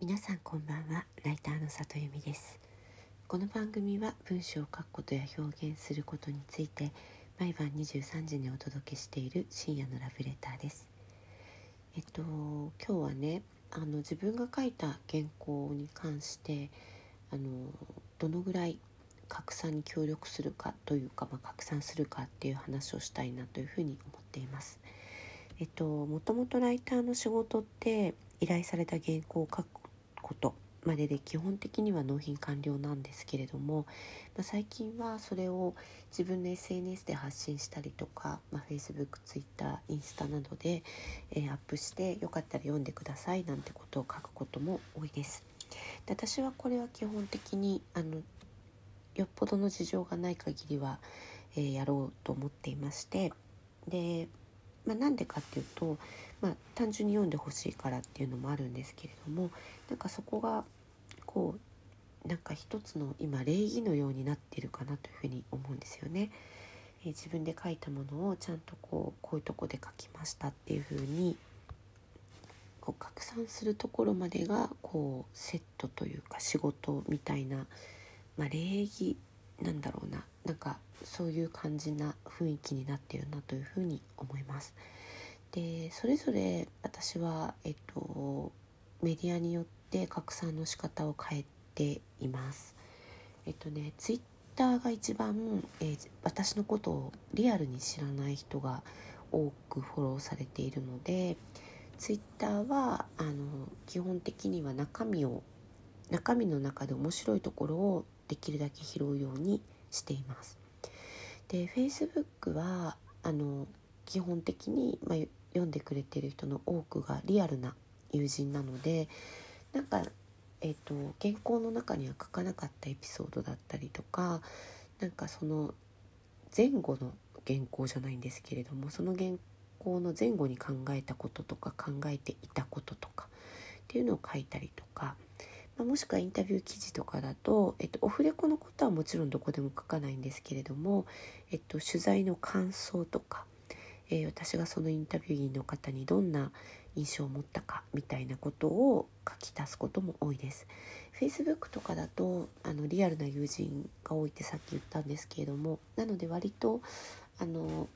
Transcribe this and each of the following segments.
皆さんこんばんは。ライターの里由美です。この番組は文章を書くことや表現することについて毎晩23時にお届けしている深夜のラブレターです。えっと今日はねあの自分が書いた原稿に関してあのどのぐらい拡散に協力するかというか、まあ、拡散するかっていう話をしたいなというふうに思っています。えっと、もともとライターの仕事って依頼された原稿を書くことまでで基本的には納品完了なんですけれども、まあ、最近はそれを自分の SNS で発信したりとか、まあ、Facebook、Twitter、インスタなどで、えー、アップしてよかったら読んでくださいなんてことを書くことも多いです。で私はこれは基本的にあのよっぽどの事情がない限りは、えー、やろうと思っていましてで、まあ、なんでかっていうと、まあ、単純に読んでほしいからっていうのもあるんですけれどもなんかそこがこうなんか一つの今礼儀のようになってるかなというふうに思うんですよね。えー、自分で書いたものをちゃんとこうこういうとこで書きましたっていうふうにこう拡散するところまでがこうセットというか仕事みたいなまあ、礼儀なんだろうななんかそういう感じな雰囲気になっているなというふうに思います。でそれぞれ私は、えっと、メディアによって拡散の仕方を変えています。えっとねツイッターが一番、えー、私のことをリアルに知らない人が多くフォローされているのでツイッターはあの基本的には中身を中身の中で面白いところをできるだけ拾うようにしています。で Facebook はあの基本的に、まあ、読んでくれてる人の多くがリアルな友人なのでなんか、えーと、原稿の中には書かなかったエピソードだったりとかなんかその前後の原稿じゃないんですけれどもその原稿の前後に考えたこととか考えていたこととかっていうのを書いたりとかま、もしくはインタビュー記事とかだと、えっと、オフレコのことはもちろんどこでも書かないんですけれども、えっと、取材の感想とか、えー、私がそのインタビュー員の方にどんな印象を持ったかみたいなことを書き足すことも多いです。Facebook とかだとあのリアルな友人が多いってさっき言ったんですけれどもなので割とあの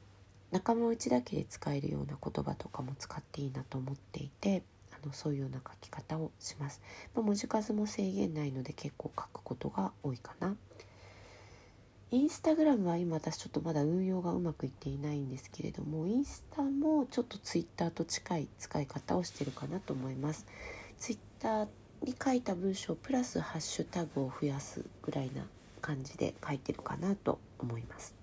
仲間内だけで使えるような言葉とかも使っていいなと思っていてのそういうような書き方をします、まあ、文字数も制限ないので結構書くことが多いかな。インスタグラムは今私ちょっとまだ運用がうまくいっていないんですけれどもインスタもちょっとツイッターと近い使い方をしてるかなと思います。ツイッターに書いた文章プラスハッシュタグを増やすぐらいな感じで書いてるかなと思います。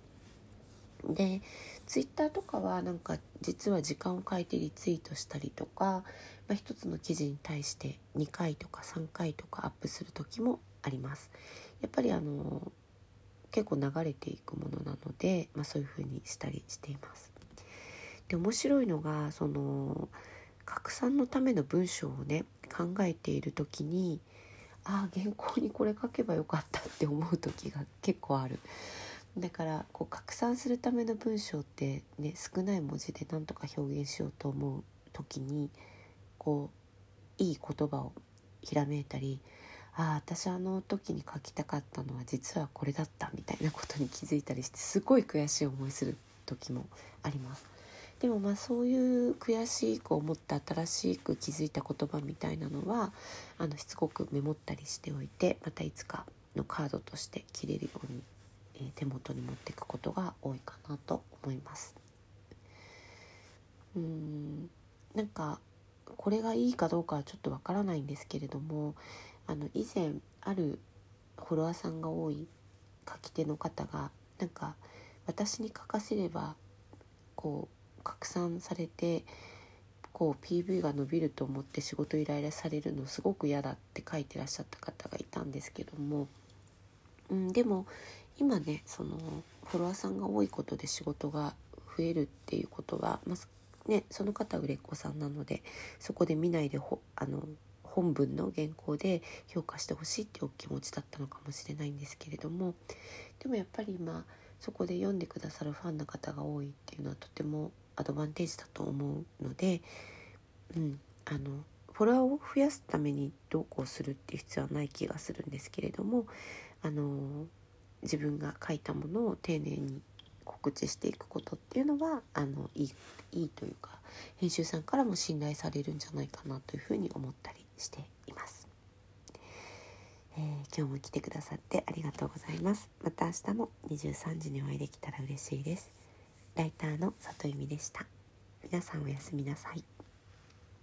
でツイッターとかはなんか実は時間を変えてリツイートしたりとか、まあ、1つの記事に対して2回とか3回とかアップする時もあります。やっぱりあの結構流れていくものなので、まあ、そういう風にしたりしています。で面白いのがその拡散のための文章をね考えている時にああ原稿にこれ書けばよかったって思う時が結構ある。だからこう拡散するための文章ってね少ない文字で何とか表現しようと思う時にこういい言葉をひらめいたりああ私あの時に書きたかったのは実はこれだったみたいなことに気づいたりしてすごい悔しい思いする時もあります。でもまあそういう悔しく思った新しく気づいた言葉みたいなのはあのしつこくメモったりしておいてまたいつかのカードとして切れるように、手元に持っていくことが多いかなと思います。うんなんかこれがいいかどうかはちょっとわからないんですけれどもあの以前あるフォロワーさんが多い書き手の方がなんか私に書かせればこう拡散されてこう PV が伸びると思って仕事依頼されるのすごく嫌だって書いてらっしゃった方がいたんですけども、うん、でも今ねそのフォロワーさんが多いことで仕事が増えるっていうことは、まね、その方売れっ子さんなのでそこで見ないでほあの本文の原稿で評価してほしいっていうお気持ちだったのかもしれないんですけれどもでもやっぱり今そこで読んでくださるファンの方が多いっていうのはとてもアドバンテージだと思うので、うん、あのフォロワーを増やすためにどうこうするっていう必要はない気がするんですけれどもあの自分が書いたものを丁寧に告知していくことっていうのはあのいいいいというか編集さんからも信頼されるんじゃないかなというふうに思ったりしています。えー、今日も来てくださってありがとうございます。また明日も23時にお会いできたら嬉しいです。ライターの里由美でした。皆さんおやすみなさい。